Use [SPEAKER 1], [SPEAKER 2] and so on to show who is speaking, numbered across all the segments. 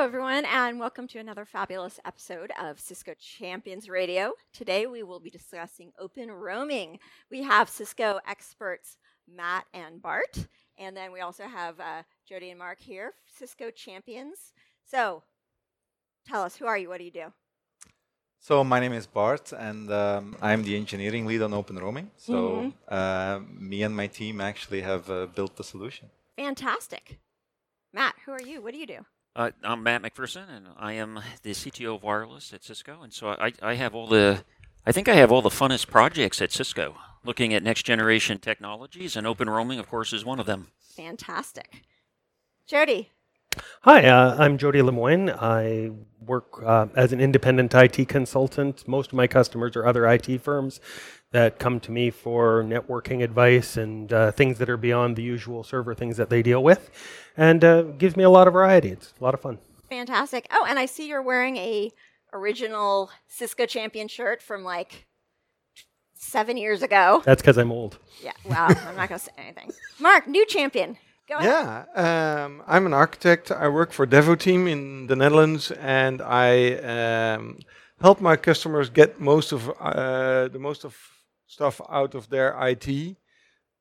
[SPEAKER 1] everyone, and welcome to another fabulous episode of Cisco Champions Radio. Today, we will be discussing open roaming. We have Cisco experts Matt and Bart, and then we also have uh, Jody and Mark here, Cisco Champions. So, tell us, who are you? What do you do?
[SPEAKER 2] So my name is Bart, and um, I'm the engineering lead on Open Roaming. So
[SPEAKER 1] Mhm.
[SPEAKER 2] uh, me and my team actually have uh, built the solution.
[SPEAKER 1] Fantastic. Matt, who are you? What do you do?
[SPEAKER 3] Uh, I'm Matt MacPherson, and I am the CTO of wireless at Cisco. And so I, I have all the, I think I have all the funnest projects at Cisco, looking at next generation technologies, and open roaming, of course, is one of them.
[SPEAKER 1] Fantastic. Jody,
[SPEAKER 4] Hi, uh, I'm Jody Lemoine. I work uh, as an independent IT consultant. Most of my customers are other IT firms that come to me for networking advice and uh, things that are beyond the usual server things that they deal with, and uh, gives me a lot of variety. It's a lot of fun.
[SPEAKER 1] fantastic. Oh, and I see you're wearing a original Cisco champion shirt from like seven years ago.
[SPEAKER 4] That's because I'm old.
[SPEAKER 1] Yeah, wow. I'm not going to say anything. Mark, new champion. Go ahead.
[SPEAKER 5] Yeah, um, I'm an architect. I work for Devo Team in the Netherlands, and I um, help my customers get most of uh, the most of stuff out of their IT.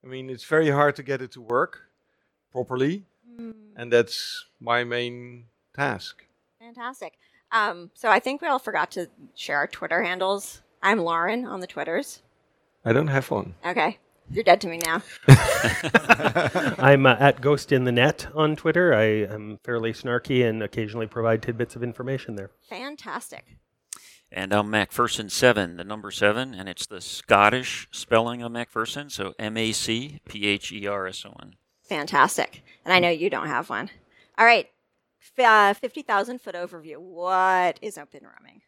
[SPEAKER 5] I mean, it's very hard to get it to work properly,
[SPEAKER 1] Mm,
[SPEAKER 5] and that's my main task.
[SPEAKER 1] fantastic. Um, so I think we all forgot to share our Twitter handles. I'm Lauren on the Twitters.
[SPEAKER 5] I don't have one.
[SPEAKER 1] Okay, you're dead to me now.
[SPEAKER 4] I'm uh, at Ghost in the Net on Twitter. I am fairly snarky and occasionally provide tidbits of information there.
[SPEAKER 1] Fantastic.
[SPEAKER 3] And I'm MacPherson7, the number seven, and it's the Scottish spelling of MacPherson, so M A C P H E R S O N.
[SPEAKER 1] Fantastic. And I know you don't have one. All right. F- uh, 50,000 foot overview. What is open roaming?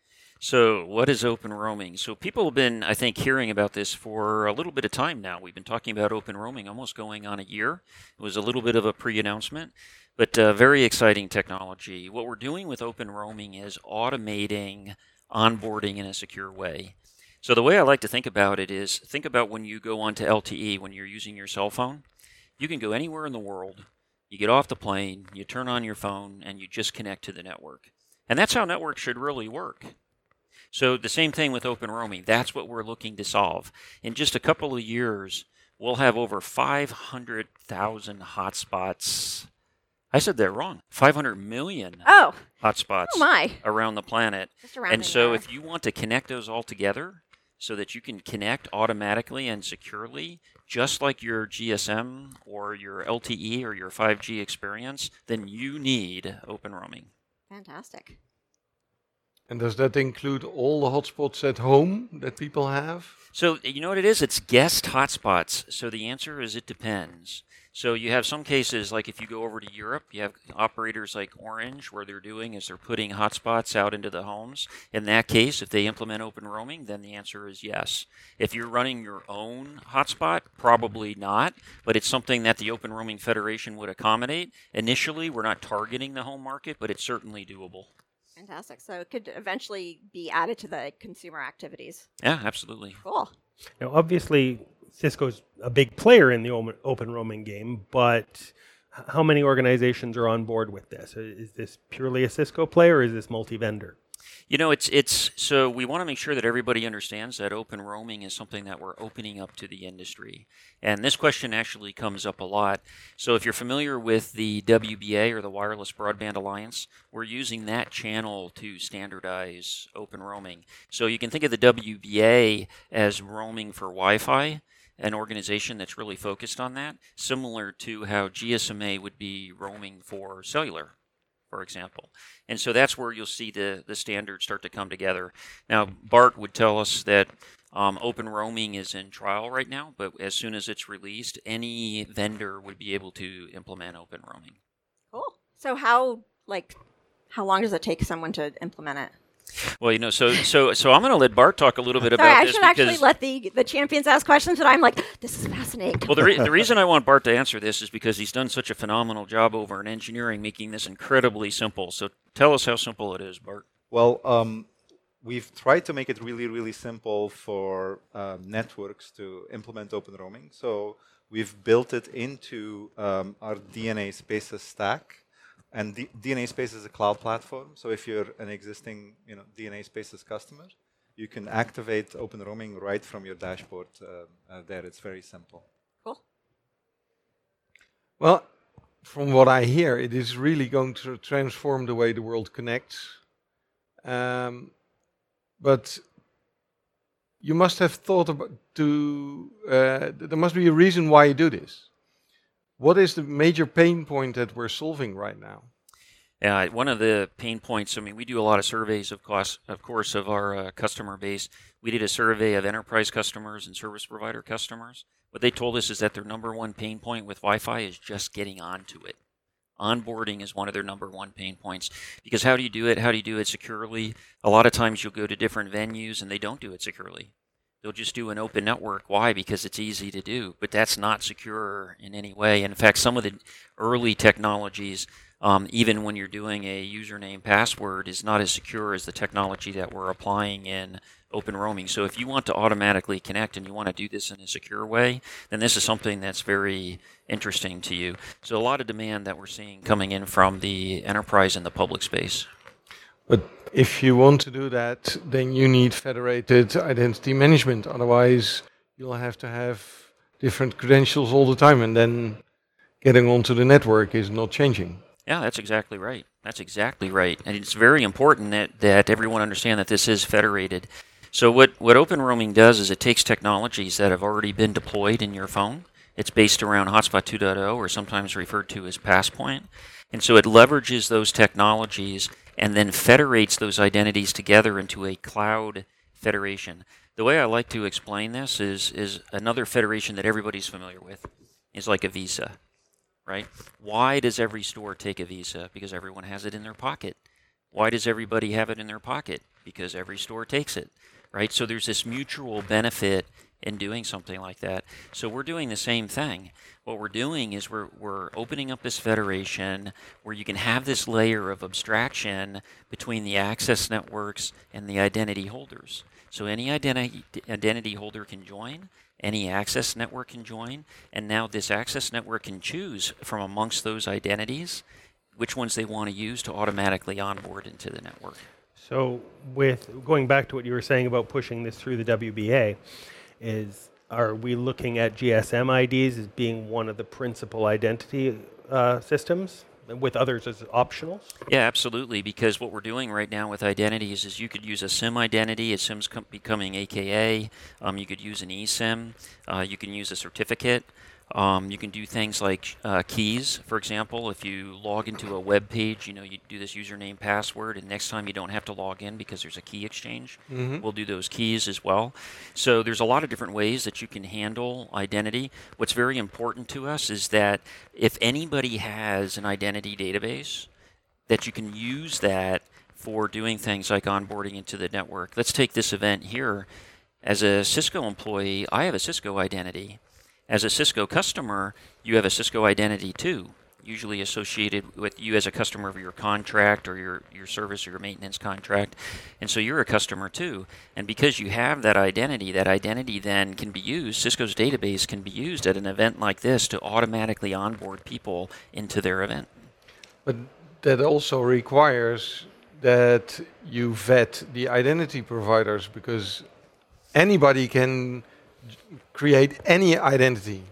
[SPEAKER 3] So, what is open roaming? So, people have been, I think, hearing about this for a little bit of time now. We've been talking about open roaming almost going on a year. It was a little bit of a pre announcement, but uh, very exciting technology. What we're doing with open roaming is automating onboarding in a secure way. So, the way I like to think about it is think about when you go onto LTE, when you're using your cell phone. You can go anywhere in the world. You get off the plane, you turn on your phone, and you just connect to the network. And that's how networks should really work. So the same thing with open roaming. That's what we're looking to solve. In just a couple of years, we'll have over 500,000 hotspots. I said that wrong. 500 million
[SPEAKER 1] Oh,
[SPEAKER 3] hotspots
[SPEAKER 1] oh my.
[SPEAKER 3] around the planet. And so if you want to connect those all together so that you can connect automatically and securely, just like your GSM or your LTE or your 5G experience, then you need open roaming.
[SPEAKER 1] Fantastic.
[SPEAKER 5] And does that include all the hotspots at home that people have?
[SPEAKER 3] So you know what it is? It's guest hotspots. So the answer is it depends. So you have some cases like if you go over to Europe, you have operators like Orange where they're doing is they're putting hotspots out into the homes. In that case, if they implement open roaming, then the answer is yes. If you're running your own hotspot, probably not, but it's something that the Open Roaming Federation would accommodate. Initially, we're not targeting the home market, but it's certainly doable.
[SPEAKER 1] Fantastic. So it could eventually be added to the consumer activities.
[SPEAKER 3] Yeah, absolutely.
[SPEAKER 1] Cool.
[SPEAKER 4] Now, obviously, Cisco's a big player in the open- open roaming game, but how many organizations are on board with this? Is this purely a Cisco play or is this multi-vendor?
[SPEAKER 3] You know, it's it's so we want to make sure that everybody understands that open roaming is something that we're opening up to the industry. And this question actually comes up a lot. So if you're familiar with the WBA or the Wireless Broadband Alliance, we're using that channel to standardize open roaming. So you can think of the WBA as roaming for Wi-Fi, an organization that's really focused on that, similar to how GSMA would be roaming for cellular for example. And so that's where you'll see the, the standards start to come together. Now, Bart would tell us that um, open roaming is in trial right now, but as soon as it's released, any vendor would be able to implement open roaming.
[SPEAKER 1] Cool. So how like how long does it take someone to implement it?
[SPEAKER 3] Well, you know, so so so I'm going to let Bart talk a little bit
[SPEAKER 1] Sorry,
[SPEAKER 3] about
[SPEAKER 1] I
[SPEAKER 3] this
[SPEAKER 1] should
[SPEAKER 3] because
[SPEAKER 1] actually let the the champions ask questions, but I'm like, this is fascinating.
[SPEAKER 3] well, the, re- the reason I want Bart to answer this is because he's done such a phenomenal job over in engineering, making this incredibly simple. So tell us how simple it is, Bart.
[SPEAKER 2] Well, um, we've tried to make it really, really simple for uh, networks to implement open roaming. So we've built it into um, our DNA Spaces stack, And D- DNA Space is a cloud platform. So if you're an existing, you know, DNA Spaces customer, you can activate open roaming right from your dashboard uh, uh, there. It's very simple.
[SPEAKER 1] Cool.
[SPEAKER 5] Well, from what I hear, it is really going to transform the way the world connects. Um, but you must have thought about to. Uh, there must be a reason why you do this. What is the major pain point that we're solving right now?
[SPEAKER 3] Yeah, one of the pain points. I mean, we do a lot of surveys, of course, of course, of our uh, customer base. We did a survey of enterprise customers and service provider customers. What they told us is that their number one pain point with Wi-Fi is just getting onto it. Onboarding is one of their number one pain points because how do you do it? How do you do it securely? A lot of times you'll go to different venues and they don't do it securely. They'll just do an open network. Why? Because it's easy to do, but that's not secure in any way. And In fact, some of the early technologies, um, even when you're doing a username password, is not as secure as the technology that we're applying in open roaming. So if you want to automatically connect and you want to do this in a secure way, then this is something that's very interesting to you. So a lot of demand that we're seeing coming in from the enterprise and the public space.
[SPEAKER 5] But if you want to do that, then you need federated identity management. Otherwise, you'll have to have different credentials all the time, and then getting onto the network is not changing.
[SPEAKER 3] Yeah, that's exactly right. That's exactly right. And it's very important that, that everyone understand that this is federated. So what, what open roaming does is it takes technologies that have already been deployed in your phone. It's based around Hotspot 2.0 or sometimes referred to as Passpoint. And so it leverages those technologies and then federates those identities together into a cloud federation. The way I like to explain this is, is another federation that everybody's familiar with is like a Visa, right? Why does every store take a Visa? Because everyone has it in their pocket. Why does everybody have it in their pocket? Because every store takes it, right? So there's this mutual benefit in doing something like that. So we're doing the same thing. What we're doing is we're, we're opening up this federation where you can have this layer of abstraction between the access networks and the identity holders. So any identity, identity holder can join, any access network can join, and now this access network can choose from amongst those identities which ones they want to use to automatically onboard into the network.
[SPEAKER 4] So, with going back to what you were saying about pushing this through the WBA, is are we looking at GSM IDs as being one of the principal identity uh, systems, with others as optionals?
[SPEAKER 3] Yeah, absolutely. Because what we're doing right now with identities is you could use a SIM identity, a SIM's com- becoming AKA. Um, you could use an eSIM. Uh, you can use a certificate. Um, you can do things like uh, keys, for example. If you log into a web page, you know, you do this username password, and next time you don't have to log in because there's a key exchange.
[SPEAKER 5] Mm-hmm.
[SPEAKER 3] We'll do those keys as well. So there's a lot of different ways that you can handle identity. What's very important to us is that if anybody has an identity database, that you can use that for doing things like onboarding into the network. Let's take this event here. As a Cisco employee, I have a Cisco identity. As a Cisco customer, you have a Cisco identity too, usually associated with you as a customer of your contract or your, your service or your maintenance contract. And so you're a customer too. And because you have that identity, that identity then can be used, Cisco's database can be used at an event like this to automatically onboard people into their event.
[SPEAKER 5] But that also requires that you vet the identity providers because anybody can create any identity.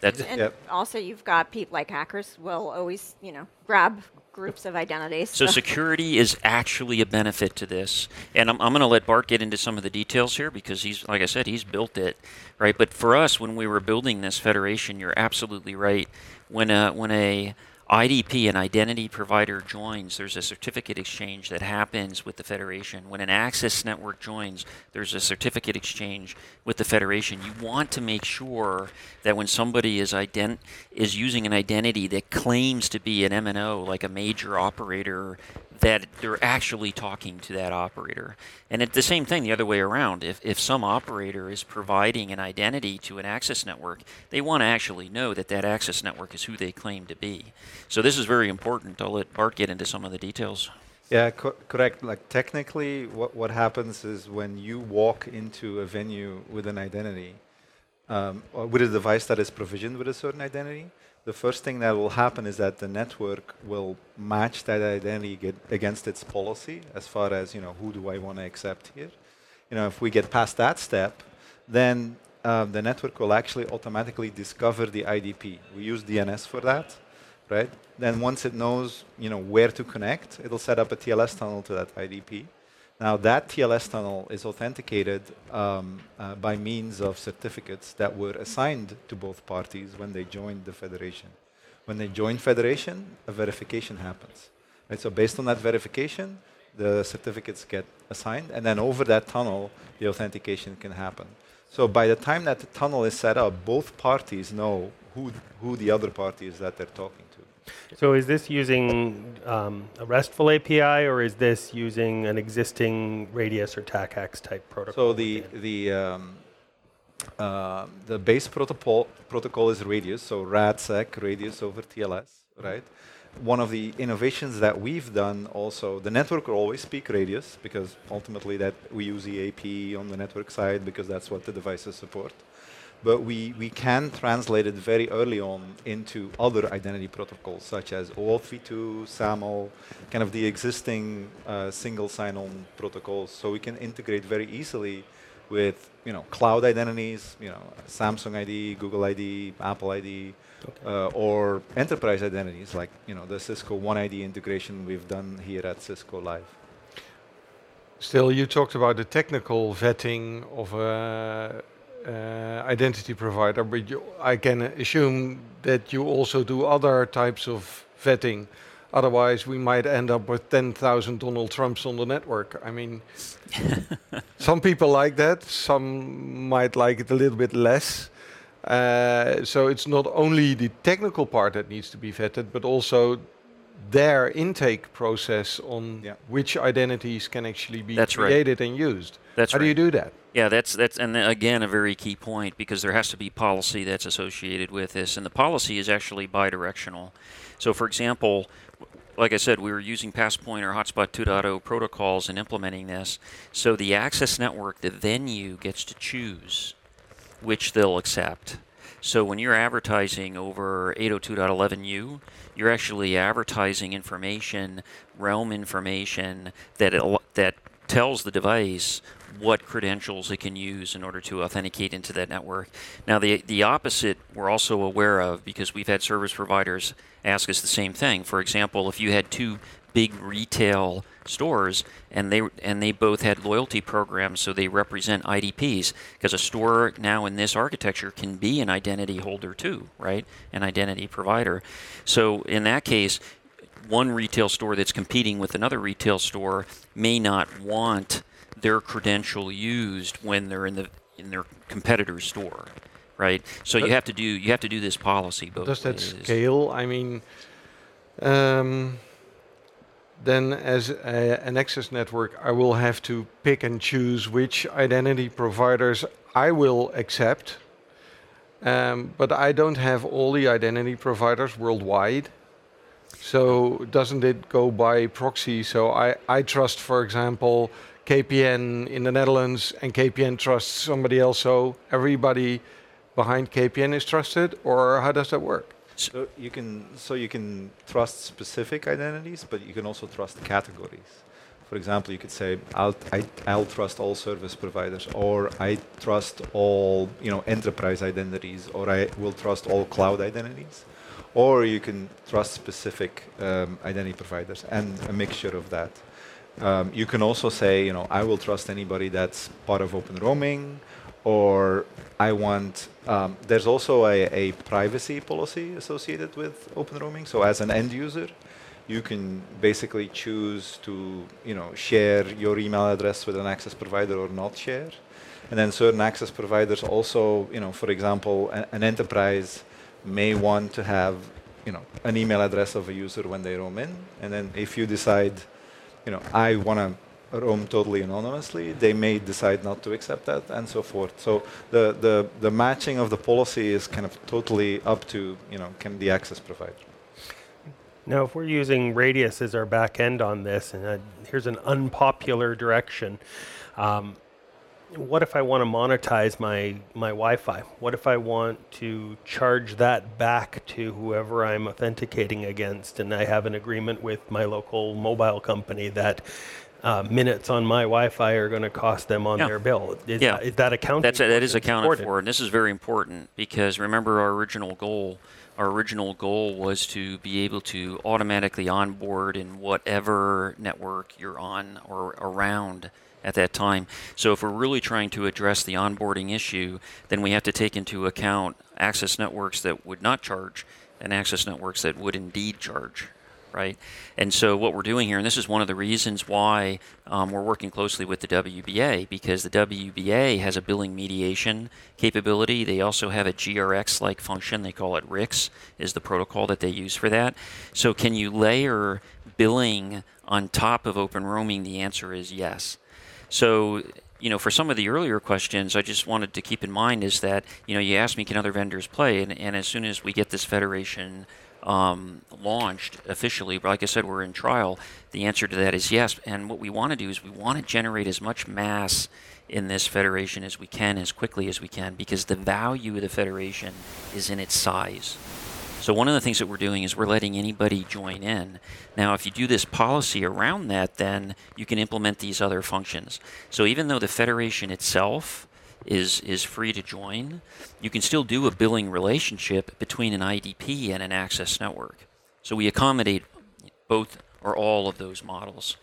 [SPEAKER 3] That's
[SPEAKER 1] And
[SPEAKER 2] Yep.
[SPEAKER 1] also, you've got people like hackers will always, you know, grab groups of identities.
[SPEAKER 3] So security is actually a benefit to this, and I'm, I'm going to let Bart get into some of the details here because he's, like I said, he's built it, right? But for us, when we were building this federation, you're absolutely right. When a when a IDP, an identity provider, joins, there's a certificate exchange that happens with the federation. When an access network joins, there's a certificate exchange with the federation. You want to make sure that when somebody is ident- is using an identity that claims to be an MNO, like a major operator, that they're actually talking to that operator. And it's the same thing the other way around. If, if some operator is providing an identity to an access network, they want to actually know that that access network is who they claim to be. So this is very important. I'll let Bart get into some of the details.
[SPEAKER 2] Yeah, co- correct. Like technically, what what happens is when you walk into a venue with an identity, um, or with a device that is provisioned with a certain identity, the first thing that will happen is that the network will match that identity against its policy as far as you know who do I want to accept here. You know, if we get past that step, then um, the network will actually automatically discover the IDP. We use DNS for that, right? Then once it knows you know where to connect, it'll set up a TLS tunnel to that IDP. Now that TLS tunnel is authenticated um, uh, by means of certificates that were assigned to both parties when they joined the federation. When they join federation, a verification happens. Right? So based on that verification, the certificates get assigned, and then over that tunnel, the authentication can happen. So by the time that the tunnel is set up, both parties know who, who the other party is that they're talking to.
[SPEAKER 4] So is this using um, a RESTful API or is this using an existing Radius or TACACS type protocol?
[SPEAKER 2] So the the um, uh, the base protocol protocol is Radius, so RADSEC Radius over TLS, right? One of the innovations that we've done also, the network will always speak Radius because ultimately that we use EAP on the network side because that's what the devices support but we, we can translate it very early on into other identity protocols such as OAuth v2, SAML, kind of the existing uh, single sign-on protocols. So we can integrate very easily with you know cloud identities, you know Samsung ID, Google ID, Apple ID, okay. uh, or enterprise identities like you know the Cisco One ID integration we've done here at Cisco Live.
[SPEAKER 5] Still, you talked about the technical vetting of a uh, identity provider, but you, I can assume that you also do other types of vetting. Otherwise, we might end up with 10,000 Donald Trumps on the network. I mean, some people like that, some might like it a little bit less. Uh, so it's not only the technical part that needs to be vetted, but also their intake process on yeah. which identities can actually be
[SPEAKER 3] That's
[SPEAKER 5] created
[SPEAKER 3] right.
[SPEAKER 5] and used.
[SPEAKER 3] That's
[SPEAKER 5] How
[SPEAKER 3] right.
[SPEAKER 5] do you do that?
[SPEAKER 3] Yeah, that's that's and again a very key point because there has to be policy that's associated with this, and the policy is actually bidirectional. So, for example, like I said, we were using Passpoint or Hotspot 2.0 protocols and implementing this. So the access network, the venue, gets to choose which they'll accept. So when you're advertising over 802.11u, you're actually advertising information, realm information that it, that tells the device what credentials it can use in order to authenticate into that network. Now, the the opposite we're also aware of because we've had service providers ask us the same thing. For example, if you had two big retail stores and they and they both had loyalty programs so they represent IDPs because a store now in this architecture can be an identity holder too right an identity provider so in that case one retail store that's competing with another retail store may not want their credential used when they're in the in their competitor's store, right? So but you have to do you have to do this policy both
[SPEAKER 5] Does
[SPEAKER 3] that
[SPEAKER 5] ways. scale? I mean, um, then as a, an access network, I will have to pick and choose which identity providers I will accept. Um, but I don't have all the identity providers worldwide. So doesn't it go by proxy? So I, I trust, for example, KPN in the Netherlands and KPN trusts somebody else, so everybody behind KPN is trusted, or how does that work?
[SPEAKER 2] So you can so you can trust specific identities, but you can also trust categories. For example, you could say I'll I, I'll trust all service providers, or I trust all you know enterprise identities, or I will trust all cloud identities, or you can trust specific um, identity providers and a mixture of that. Um, you can also say, you know, I will trust anybody that's part of open roaming, or I want. Um, there's also a, a, privacy policy associated with open roaming. So as an end user, you can basically choose to, you know, share your email address with an access provider or not share. And then certain access providers also, you know, for example, an enterprise may want to have, you know, an email address of a user when they roam in. And then if you decide you know, I want to roam totally anonymously, they may decide not to accept that and so forth. So the, the, the matching of the policy is kind of totally up to, you know, can the access provider.
[SPEAKER 4] Now, if we're using Radius as our back end on this, and uh, here's an unpopular direction, um, what if I want to monetize my my Wi-Fi? What if I want to charge that back to whoever I'm authenticating against, and I have an agreement with my local mobile company that uh, minutes on my Wi-Fi are going to cost them on
[SPEAKER 3] Yeah.
[SPEAKER 4] their bill? Is,
[SPEAKER 3] Yeah.
[SPEAKER 4] is that accounted?
[SPEAKER 3] That's
[SPEAKER 4] for?
[SPEAKER 3] that is accounted
[SPEAKER 4] important.
[SPEAKER 3] for, and this is very important because remember our original goal. Our original goal was to be able to automatically onboard in whatever network you're on or around at that time. So if we're really trying to address the onboarding issue, then we have to take into account access networks that would not charge and access networks that would indeed charge right? And so what we're doing here, and this is one of the reasons why um, we're working closely with the WBA, because the WBA has a billing mediation capability. They also have a GRX-like function. They call it RIX, is the protocol that they use for that. So can you layer billing on top of open roaming? The answer is yes. So, you know, for some of the earlier questions, I just wanted to keep in mind is that, you know, you asked me, can other vendors play? And, and as soon as we get this federation um, launched officially, like I said, we're in trial, the answer to that is yes. And what we want to do is we want to generate as much mass in this federation as we can, as quickly as we can, because the value of the federation is in its size. So one of the things that we're doing is we're letting anybody join in. Now, if you do this policy around that, then you can implement these other functions. So even though the federation itself is is free to join, you can still do a billing relationship between an IDP and an access network. So we accommodate both or all of those models.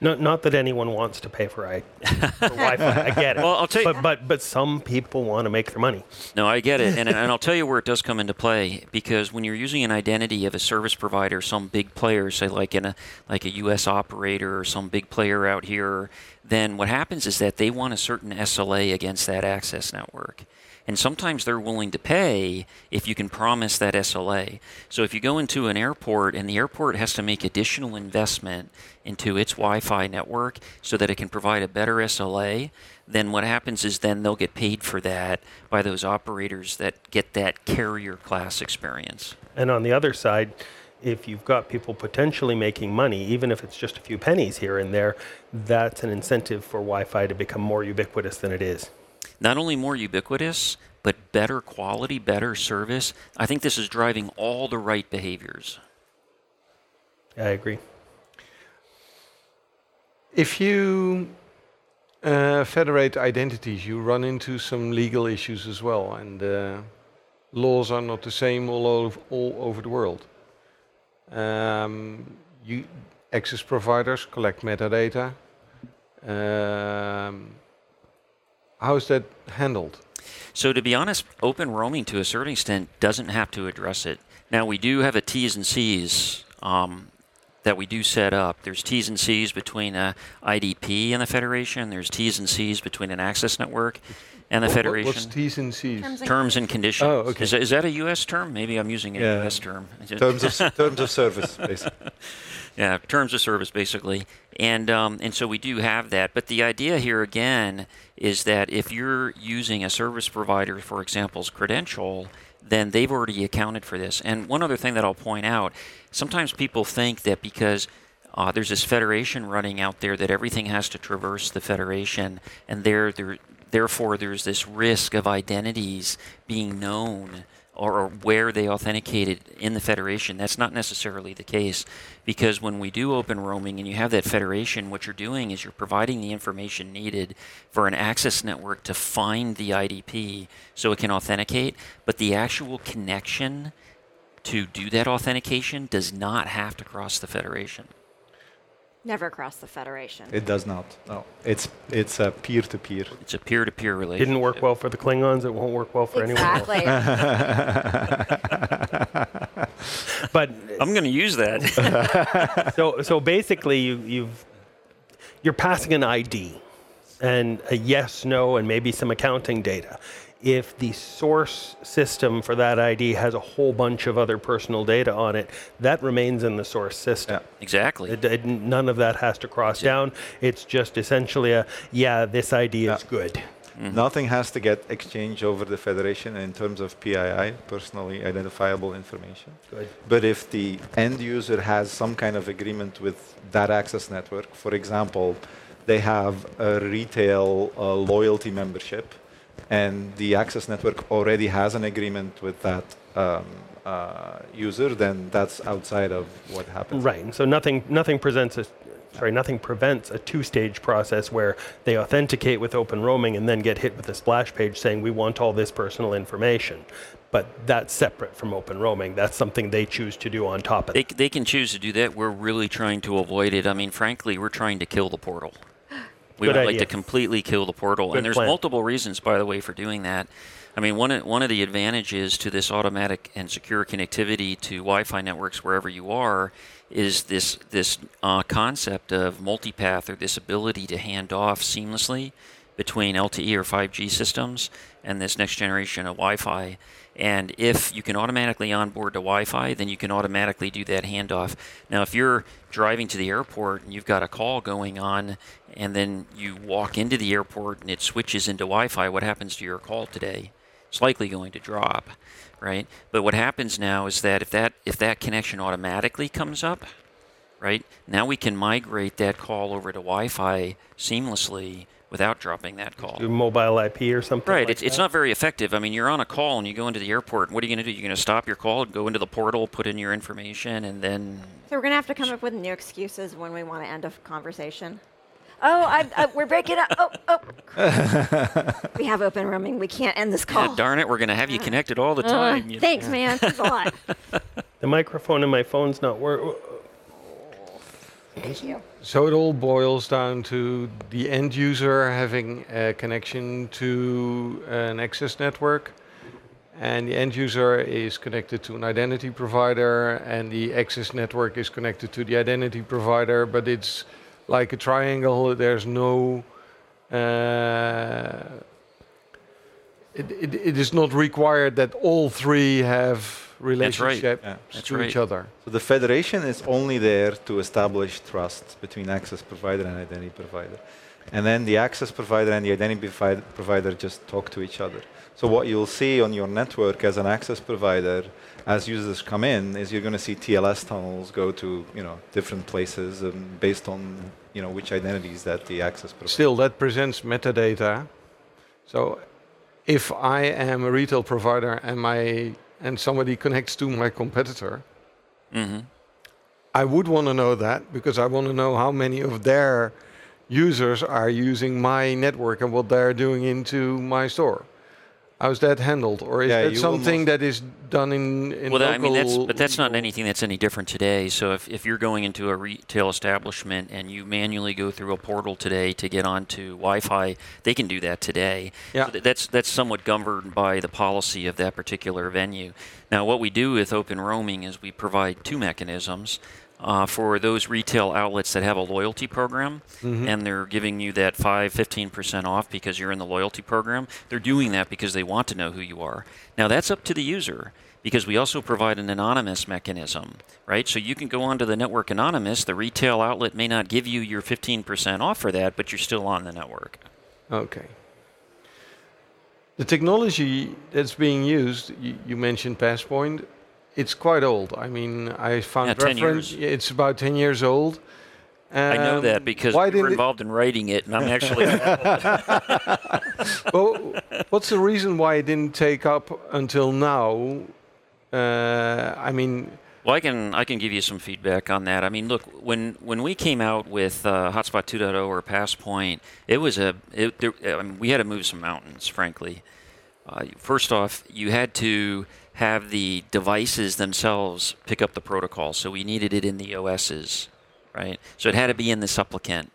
[SPEAKER 4] Not, not that anyone wants to pay for, I, for Wi-Fi. I get it.
[SPEAKER 3] Well, I'll tell you-
[SPEAKER 4] But, but, but some people want to make their money.
[SPEAKER 3] No, I get it, and, and I'll tell you where it does come into play because when you're using an identity of a service provider, some big player, say like in a like a U.S. operator or some big player out here, then what happens is that they want a certain SLA against that access network. And sometimes they're willing to pay if you can promise that SLA. So if you go into an airport and the airport has to make additional investment into its Wi-Fi network so that it can provide a better SLA, then what happens is then they'll get paid for that by those operators that get that carrier class experience.
[SPEAKER 4] And on the other side, if you've got people potentially making money, even if it's just a few pennies here and there, that's an incentive for Wi-Fi to become more ubiquitous than it is.
[SPEAKER 3] Not only more ubiquitous, but better quality, better service. I think this is driving all the right behaviors.
[SPEAKER 4] I agree.
[SPEAKER 5] If you uh, federate identities, you run into some legal issues as well, and uh, laws are not the same all over, all over the world. Um, you, access providers collect metadata. Um, how is that handled?
[SPEAKER 3] So to be honest, open roaming to a certain extent doesn't have to address it. Now we do have a T's and C's um, that we do set up. There's T's and C's between a IDP and the federation. There's T's and C's between an access network and the
[SPEAKER 5] What- what-
[SPEAKER 3] federation.
[SPEAKER 5] What's T's and C's?
[SPEAKER 1] Terms and
[SPEAKER 3] terms and conditions.
[SPEAKER 5] Oh, okay.
[SPEAKER 3] Is, that- is that a U.S. term? Maybe I'm using a
[SPEAKER 2] Yeah.
[SPEAKER 3] U.S. term.
[SPEAKER 2] terms of terms of service, basically.
[SPEAKER 3] Yeah, terms of service basically, and um, and so we do have that. But the idea here again is that if you're using a service provider, for example's credential, then they've already accounted for this. And one other thing that I'll point out: sometimes people think that because uh, there's this federation running out there that everything has to traverse the federation, and there, there, therefore, there's this risk of identities being known or, or where they authenticated in the federation. That's not necessarily the case because when we do open roaming and you have that federation, what you're doing is you're providing the information needed for an access network to find the IDP so it can authenticate, but the actual connection to do that authentication does not have to cross the federation.
[SPEAKER 1] Never across the Federation.
[SPEAKER 2] It does not. No, it's it's a peer-to-peer.
[SPEAKER 3] It's a peer-to-peer relationship.
[SPEAKER 4] Didn't work well for the Klingons. It won't work well for anyone else.
[SPEAKER 1] Exactly.
[SPEAKER 4] But
[SPEAKER 3] I'm going to use that.
[SPEAKER 4] so so basically, you, you've you're passing an ID and a yes, no, and maybe some accounting data. If the source system for that ID has a whole bunch of other personal data on it, that remains in the source system.
[SPEAKER 3] exactly.
[SPEAKER 4] It, it- none of that has to cross down. It's just essentially a yeah, this ID is
[SPEAKER 2] Yeah.
[SPEAKER 4] good. Mm-hmm.
[SPEAKER 2] Nothing has to get exchanged over the federation in terms of PII, personally identifiable information.
[SPEAKER 4] Good.
[SPEAKER 2] But if the end user has some kind of agreement with that access network, for example, they have a retail uh, loyalty membership, and the access network already has an agreement with that um, uh, user, then that's outside of what happens.
[SPEAKER 4] Right. And so nothing nothing presents a sorry, nothing prevents a two-stage process where they authenticate with open roaming and then get hit with a splash page saying we want all this personal information. But that's separate from open roaming. That's something they choose to do on top of
[SPEAKER 3] They,
[SPEAKER 4] it.
[SPEAKER 3] they can choose to do that. We're really trying to avoid it. I mean, frankly, we're trying to kill the portal. We
[SPEAKER 4] Good
[SPEAKER 3] would like to completely kill the portal.
[SPEAKER 4] Good
[SPEAKER 3] and there's
[SPEAKER 4] plan.
[SPEAKER 3] multiple reasons, by the way, for doing that. I mean, one of, one of the advantages to this automatic and secure connectivity to Wi-Fi networks wherever you are is this this uh, concept of multipath or this ability to hand off seamlessly between LTE or 5G systems and this next generation of Wi-Fi. And if you can automatically onboard to Wi-Fi, then you can automatically do that handoff. Now, if you're driving to the airport and you've got a call going on, and then you walk into the airport and it switches into Wi-Fi, what happens to your call today? It's likely going to drop, right? But what happens now is that if that if that connection automatically comes up, right? Now we can migrate that call over to Wi-Fi seamlessly without dropping that call.
[SPEAKER 4] Do mobile IP or something.
[SPEAKER 3] Right,
[SPEAKER 4] like
[SPEAKER 3] it's, it's not very effective. I mean, you're on a call and you go into the airport. What are you going to do? You're going to stop your call, and go into the portal, put in your information, and then
[SPEAKER 1] So we're gonna have to come up with new excuses when we want to end a conversation. Oh, I, I, we're breaking up. Oh, oh. we have open roaming. We can't end this call.
[SPEAKER 3] yeah, darn it, we're going to have you connected all the
[SPEAKER 1] Uh,
[SPEAKER 3] time. you-
[SPEAKER 1] thanks, man. Thanks a lot.
[SPEAKER 4] The microphone in my phone's not working.
[SPEAKER 5] So it all boils down to the end user having a connection to an access network, and the end user is connected to an identity provider, and the access network is connected to the identity provider. But it's like a triangle. There's no. Uh, it, it, it is not required that all three have
[SPEAKER 3] right.
[SPEAKER 2] Yeah.
[SPEAKER 5] To
[SPEAKER 3] right.
[SPEAKER 5] each other.
[SPEAKER 2] So the federation is only there to establish trust between access provider and identity provider. And then the access provider and the identity provider just talk to each other. So what you'll see on your network as an access provider, as users come in, is you're going to see TLS tunnels go to you know different places um, based on you know which identities that the access provider.
[SPEAKER 5] Still, that presents metadata. So, if I am a retail provider and my and somebody connects to my competitor,
[SPEAKER 3] Mhm.
[SPEAKER 5] I would want to know that because I want to know how many of their users are using my network and what they're doing into my store. How's that handled, or is
[SPEAKER 2] Yeah,
[SPEAKER 5] that something that is done in in
[SPEAKER 3] Well, that, I mean, that's, but that's not anything that's any different today. So if, if you're going into a retail establishment and you manually go through a portal today to get onto Wi-Fi, they can do that today.
[SPEAKER 5] Yeah.
[SPEAKER 3] So th- that's that's somewhat governed by the policy of that particular venue. Now, what we do with open roaming is we provide two mechanisms. Uh, for those retail outlets that have a loyalty program and they're giving you that 5 15% off because you're in the loyalty program they're doing that because they want to know who you are now that's up to the user because we also provide an anonymous mechanism, right? So you can go onto the network anonymous. The retail outlet may not give you your 15% off for that, but you're still on the network.
[SPEAKER 5] Okay. The technology that's being used, you, you mentioned Passpoint, it's quite old. I mean, I found
[SPEAKER 3] Yeah, 10
[SPEAKER 5] reference. It's about 10 years old.
[SPEAKER 3] I know
[SPEAKER 5] Um,
[SPEAKER 3] that because
[SPEAKER 5] why
[SPEAKER 3] we were involved in writing it, and I'm actually.
[SPEAKER 5] well, what's the reason why it didn't take up until now? Uh, I mean,
[SPEAKER 3] Well, I can I can give you some feedback on that. I mean, look, when when we came out with uh, Hotspot 2.0 or Passpoint, it was a it, there, I mean, we had to move some mountains, frankly. Uh, first off, you had to have the devices themselves pick up the protocol, so we needed it in the OSs, right? So it had to be in the supplicant.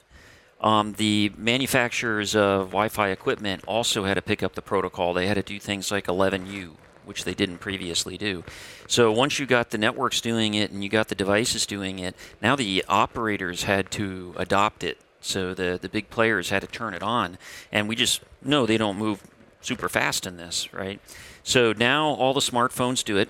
[SPEAKER 3] Um, the manufacturers of Wi-Fi equipment also had to pick up the protocol. They had to do things like 11U, which they didn't previously do. So once you got the networks doing it and you got the devices doing it, now the operators had to adopt it. So the the big players had to turn it on, and we just know they don't move super fast in this, right? So now all the smartphones do it.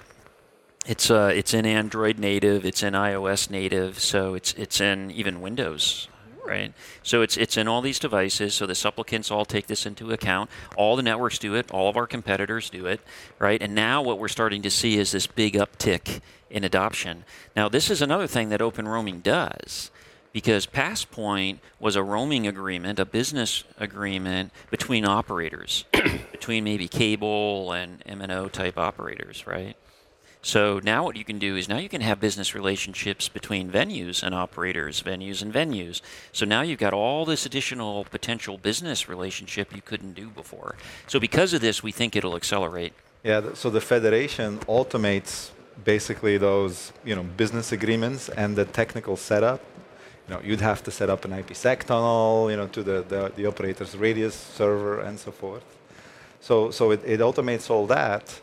[SPEAKER 3] It's uh, it's in Android native, it's in iOS native, so it's it's in even Windows, right? So it's it's in all these devices. So the supplicants all take this into account. All the networks do it. All of our competitors do it, right? And now what we're starting to see is this big uptick in adoption. Now this is another thing that open roaming does. Because Passpoint was a roaming agreement, a business agreement between operators, between maybe cable and MNO type operators, right? So now what you can do is now you can have business relationships between venues and operators, venues and venues. So now you've got all this additional potential business relationship you couldn't do before. So because of this, we think it'll accelerate.
[SPEAKER 2] Yeah, so the federation automates basically those, you know, business agreements and the technical setup. You know, you'd have to set up an IPsec tunnel, you know, to the, the, the operator's radius server and so forth. So, so it, it automates all that.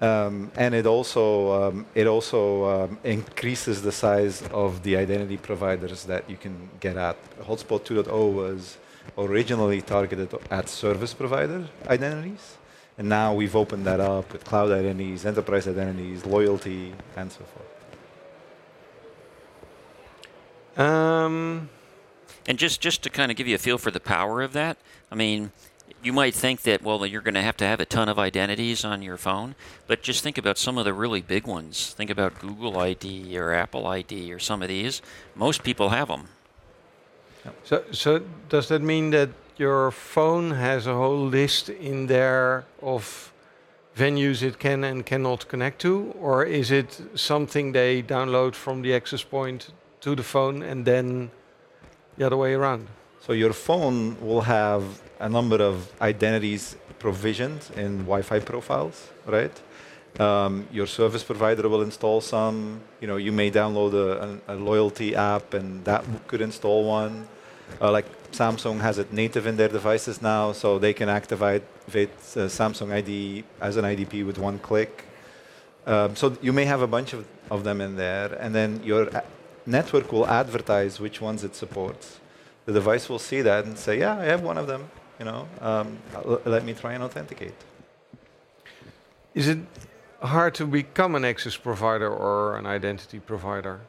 [SPEAKER 2] Um, and it also um, it also um, increases the size of the identity providers that you can get at. Hotspot 2.0 was originally targeted at service provider identities, and now we've opened that up with cloud identities, enterprise identities, loyalty, and so forth.
[SPEAKER 5] Um,
[SPEAKER 3] And just just to kind of give you a feel for the power of that, I mean, you might think that well you're going to have to have a ton of identities on your phone, but just think about some of the really big ones. Think about Google ID or Apple ID or some of these. Most people have them.
[SPEAKER 5] so, so does that mean that your phone has a whole list in there of venues it can and cannot connect to, or is it something they download from the access point to the phone and then the other way around?
[SPEAKER 2] So your phone will have a number of identities provisioned in Wi-Fi profiles, right? Um, your service provider will install some. You know, you may download a, a, a loyalty app, and that could install one. Uh, like Samsung has it native in their devices now, so they can activate uh, Samsung ID as an IDP with one click. Um, so you may have a bunch of, of them in there, and then your network will advertise which ones it supports. The device will see that and say, "Yeah, I have one of them." You know, um, let me try and authenticate.
[SPEAKER 5] Is it hard to become an access provider or an identity provider?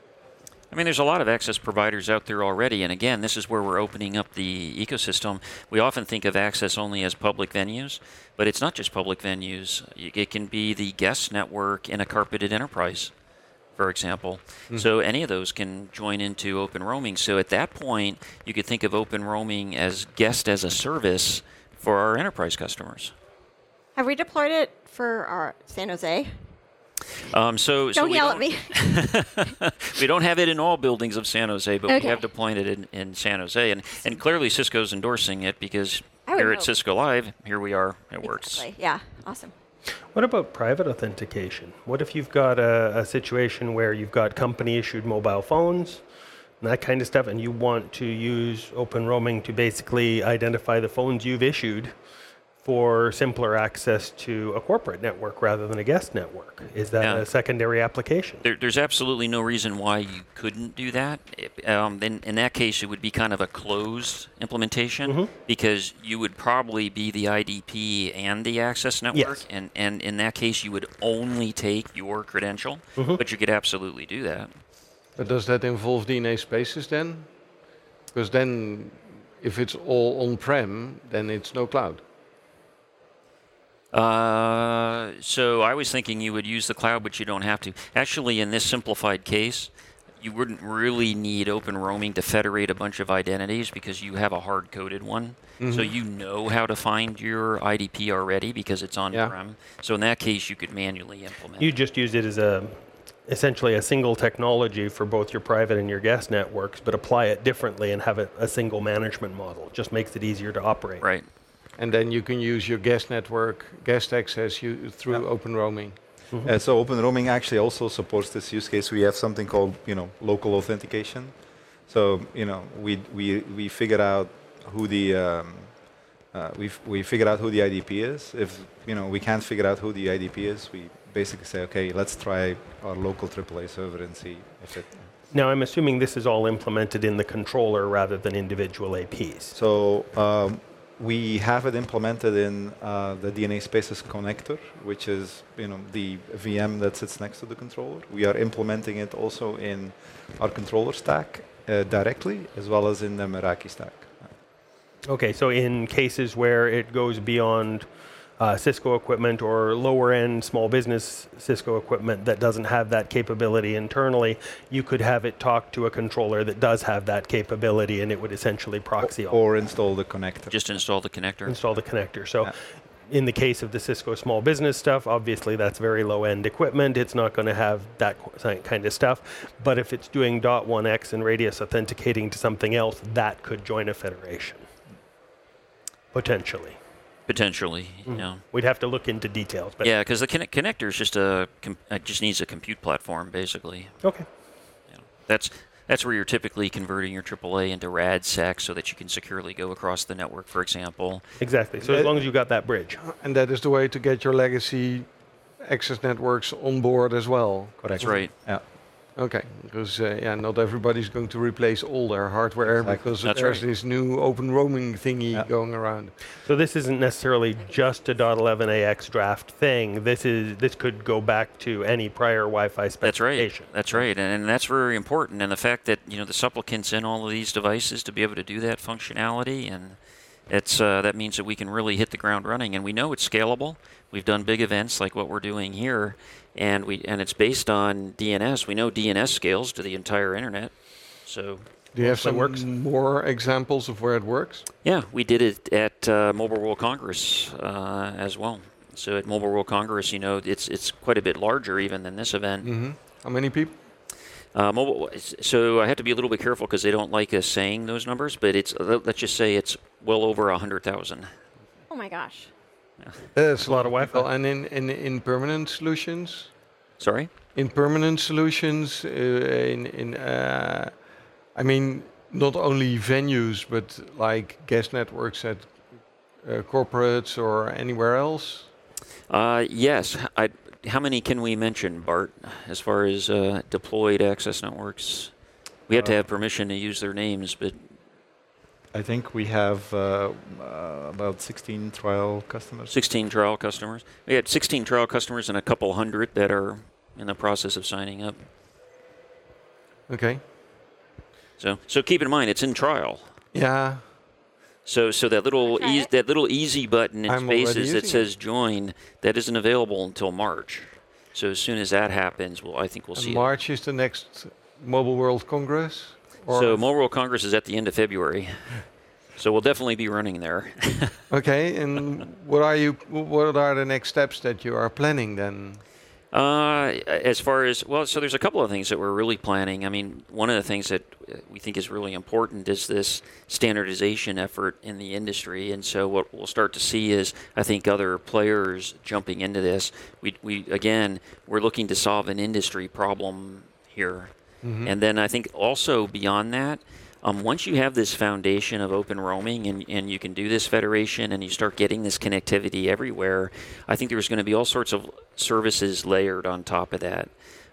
[SPEAKER 3] I mean, there's a lot of access providers out there already, and again, this is where we're opening up the ecosystem. We often think of access only as public venues, but it's not just public venues. It can be the guest network in a carpeted enterprise, for example. Mm-hmm. So any of those can join into open roaming. So at that point, you could think of open roaming as guest as a service for our enterprise customers.
[SPEAKER 1] Have we deployed it for our San Jose?
[SPEAKER 3] Um, so
[SPEAKER 1] don't
[SPEAKER 3] so
[SPEAKER 1] yell
[SPEAKER 3] don't,
[SPEAKER 1] at me.
[SPEAKER 3] we don't have it in all buildings of San Jose, but
[SPEAKER 1] Okay.
[SPEAKER 3] we have deployed it in, in San Jose, and and clearly Cisco's endorsing it because
[SPEAKER 1] I would
[SPEAKER 3] here at. Cisco Live, here we are, it works.
[SPEAKER 1] Yeah. Awesome.
[SPEAKER 4] What about private authentication? What if you've got a, a situation where you've got company issued mobile phones and that kind of stuff, and you want to use open roaming to basically identify the phones you've issued for simpler access to a corporate network rather than a guest network? Is that
[SPEAKER 3] Yeah.
[SPEAKER 4] a secondary application?
[SPEAKER 3] There, there's absolutely no reason why you couldn't do that. Um, then in that case, it would be kind of a closed implementation
[SPEAKER 4] Mhm.
[SPEAKER 3] because you would probably be the IDP and the access network,
[SPEAKER 4] Yes.
[SPEAKER 3] and, and in that case, you would only take your credential,
[SPEAKER 4] Mhm.
[SPEAKER 3] but you could absolutely do that.
[SPEAKER 5] But does that involve DNA spaces then? Because then, if it's all on-prem, then it's no cloud.
[SPEAKER 3] Uh, so I was thinking you would use the cloud, but you don't have to. Actually, in this simplified case, you wouldn't really need open roaming to federate a bunch of identities because you have a hard-coded one. So you know how to find your IDP already because it's on-prem. So in that case, you could manually implement.
[SPEAKER 4] You just use it as a essentially a single technology for both your private and your guest networks, but apply it differently and have it a single management model. It just makes it easier to operate.
[SPEAKER 3] Right.
[SPEAKER 5] And then you can use your guest network, guest access you, through
[SPEAKER 2] Yeah.
[SPEAKER 5] open roaming.
[SPEAKER 2] Uh, so open roaming actually also supports this use case. We have something called you know local authentication. So you know we we we figure out who the um, uh, we we figure out who the IDP is. If you know we can't figure out who the IDP is, we basically say okay, let's try our local AAA server and see if it.
[SPEAKER 4] Now, I'm assuming this is all implemented in the controller rather than individual APs.
[SPEAKER 2] So um, we have it implemented in uh, the DNA Spaces connector, which is you know the VM that sits next to the controller. We are implementing it also in our controller stack uh, directly, as well as in the Meraki stack.
[SPEAKER 4] Okay, so in cases where it goes beyond uh, Cisco equipment or lower end small business Cisco equipment that doesn't have that capability internally, you could have it talk to a controller that does have that capability and it would essentially proxy all
[SPEAKER 2] Or install the connector.
[SPEAKER 3] Just install the connector.
[SPEAKER 4] install the connector. So,
[SPEAKER 2] Yeah.
[SPEAKER 4] in the case of the Cisco small business stuff, obviously that's very low end equipment. It's not going to have that kind of stuff. But if it's doing dot one X and radius authenticating to something else, that could join a federation. Potentially.
[SPEAKER 3] Potentially,
[SPEAKER 4] Mm.
[SPEAKER 3] yeah.
[SPEAKER 4] We'd have to look into details. But
[SPEAKER 3] Yeah, because the conne- connector is just a com- it just needs a compute platform, basically.
[SPEAKER 4] Okay.
[SPEAKER 3] You know, that's that's where you're typically converting your AAA into RADSEC so that you can securely go across the network, for example.
[SPEAKER 4] Exactly. So as
[SPEAKER 5] Uh,
[SPEAKER 4] long as you've got that bridge.
[SPEAKER 5] And that is the way to get your legacy access networks on board as well.
[SPEAKER 2] Correct.
[SPEAKER 3] That's right.
[SPEAKER 2] Yeah.
[SPEAKER 5] Okay, because uh, yeah, not everybody's going to replace all their hardware
[SPEAKER 2] Exactly.
[SPEAKER 5] because
[SPEAKER 3] That's
[SPEAKER 5] there's
[SPEAKER 3] right.
[SPEAKER 5] this new open roaming thingy
[SPEAKER 2] Yeah.
[SPEAKER 5] going around.
[SPEAKER 4] So this isn't necessarily just a .11ax draft thing. This is this could go back to any prior Wi-Fi specification.
[SPEAKER 3] That's right. That's right, and, and that's very important. And the fact that you know the supplicants in all of these devices to be able to do that functionality, and it's uh, that means that we can really hit the ground running. And we know it's scalable. We've done big events like what we're doing here, and we and it's based on DNS. We know DNS scales to the entire internet. So
[SPEAKER 5] Do you have some
[SPEAKER 4] works.
[SPEAKER 5] more examples of where it works?
[SPEAKER 3] yeah, we did it at uh, Mobile World Congress uh, as well. So at Mobile World Congress, you know, it's it's quite a bit larger even than this event.
[SPEAKER 5] hmm How many people?
[SPEAKER 3] Uh, mobile. So I have to be a little bit careful because they don't like us saying those numbers, but it's let- let's just say it's well over a hundred thousand.
[SPEAKER 1] Oh my gosh.
[SPEAKER 5] That's
[SPEAKER 4] a lot of Wi-Fi.
[SPEAKER 5] And in, in, in permanent solutions?
[SPEAKER 3] Sorry.
[SPEAKER 5] In permanent solutions, uh, in, in uh, I mean, not only venues, but like guest networks at uh, corporates or anywhere else?
[SPEAKER 3] Uh, yes. I, how many can we mention, Bart, as far as uh, deployed access networks? We have to have permission to use their names, but
[SPEAKER 2] I think we have uh, uh, about 16 trial customers.
[SPEAKER 3] 16 trial customers. We had 16 trial customers and a couple hundred that are in the process of signing up.
[SPEAKER 5] Okay.
[SPEAKER 3] So, so keep in mind it's in trial.
[SPEAKER 5] Yeah.
[SPEAKER 3] So, so that little
[SPEAKER 1] Try
[SPEAKER 3] eas
[SPEAKER 1] it.
[SPEAKER 3] that little easy button in
[SPEAKER 5] I'm
[SPEAKER 3] Spaces that
[SPEAKER 5] using
[SPEAKER 3] says join that isn't available until March. So as soon as that happens, well, I think we'll
[SPEAKER 5] And
[SPEAKER 3] see.
[SPEAKER 5] March is the next Mobile World Congress? Or
[SPEAKER 3] So Mobile World Congress is at the end of February. So we'll definitely be running there.
[SPEAKER 5] Okay, and what are you? What are the next steps that you are planning then?
[SPEAKER 3] Uh, as far as well, so there's a couple of things that we're really planning. I mean, one of the things that we think is really important is this standardization effort in the industry. And so what we'll start to see is, I think, other players jumping into this. We, we again, we're looking to solve an industry problem here. And then I think also beyond that, um, once you have this foundation of open roaming and, and you can do this federation and you start getting this connectivity everywhere, I think there's going to be all sorts of services layered on top of that.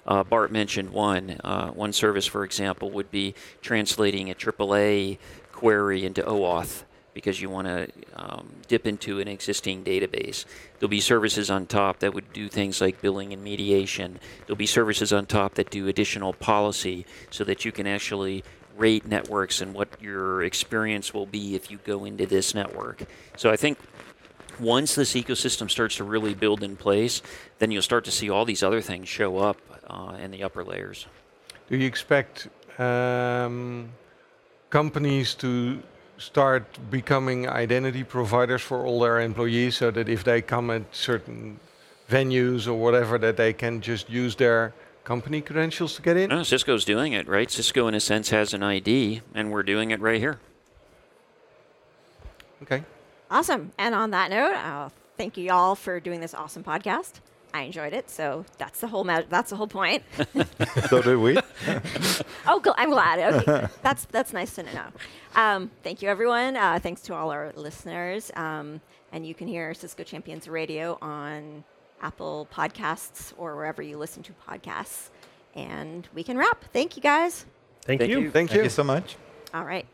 [SPEAKER 3] Uh, Bart mentioned one. Uh, one service, for example, would be translating a AAA query into OAuth because you want to um, dip into an existing database. There'll be services on top that would do things like billing and mediation. There'll be services on top that do additional policy so that you can actually rate networks and what your experience will be if you go into this network. So I think once this ecosystem starts to really build in place, then you'll start to see all these other things show up uh, in the upper layers.
[SPEAKER 5] Do you expect um, companies to start becoming identity providers for all their employees, so that if they come at certain venues or whatever, that they can just use their company credentials to get in?
[SPEAKER 3] No, Cisco's doing it, right? Cisco, in a sense, has an ID, and we're doing it right here.
[SPEAKER 5] Okay.
[SPEAKER 1] Awesome. And on that note, uh, thank you all for doing this awesome podcast. I enjoyed it, so that's the whole ma- that's the whole point.
[SPEAKER 2] so do we.
[SPEAKER 1] oh, gl- I'm glad. Okay. that's that's nice to know. Um, thank you, everyone. Uh, thanks to all our listeners. Um, and you can hear Cisco Champions Radio on Apple Podcasts or wherever you listen to podcasts. And we can wrap. Thank you, guys.
[SPEAKER 4] Thank,
[SPEAKER 3] Thank
[SPEAKER 4] you.
[SPEAKER 3] you.
[SPEAKER 5] Thank
[SPEAKER 2] Thank
[SPEAKER 5] you.
[SPEAKER 2] you so much.
[SPEAKER 1] All right.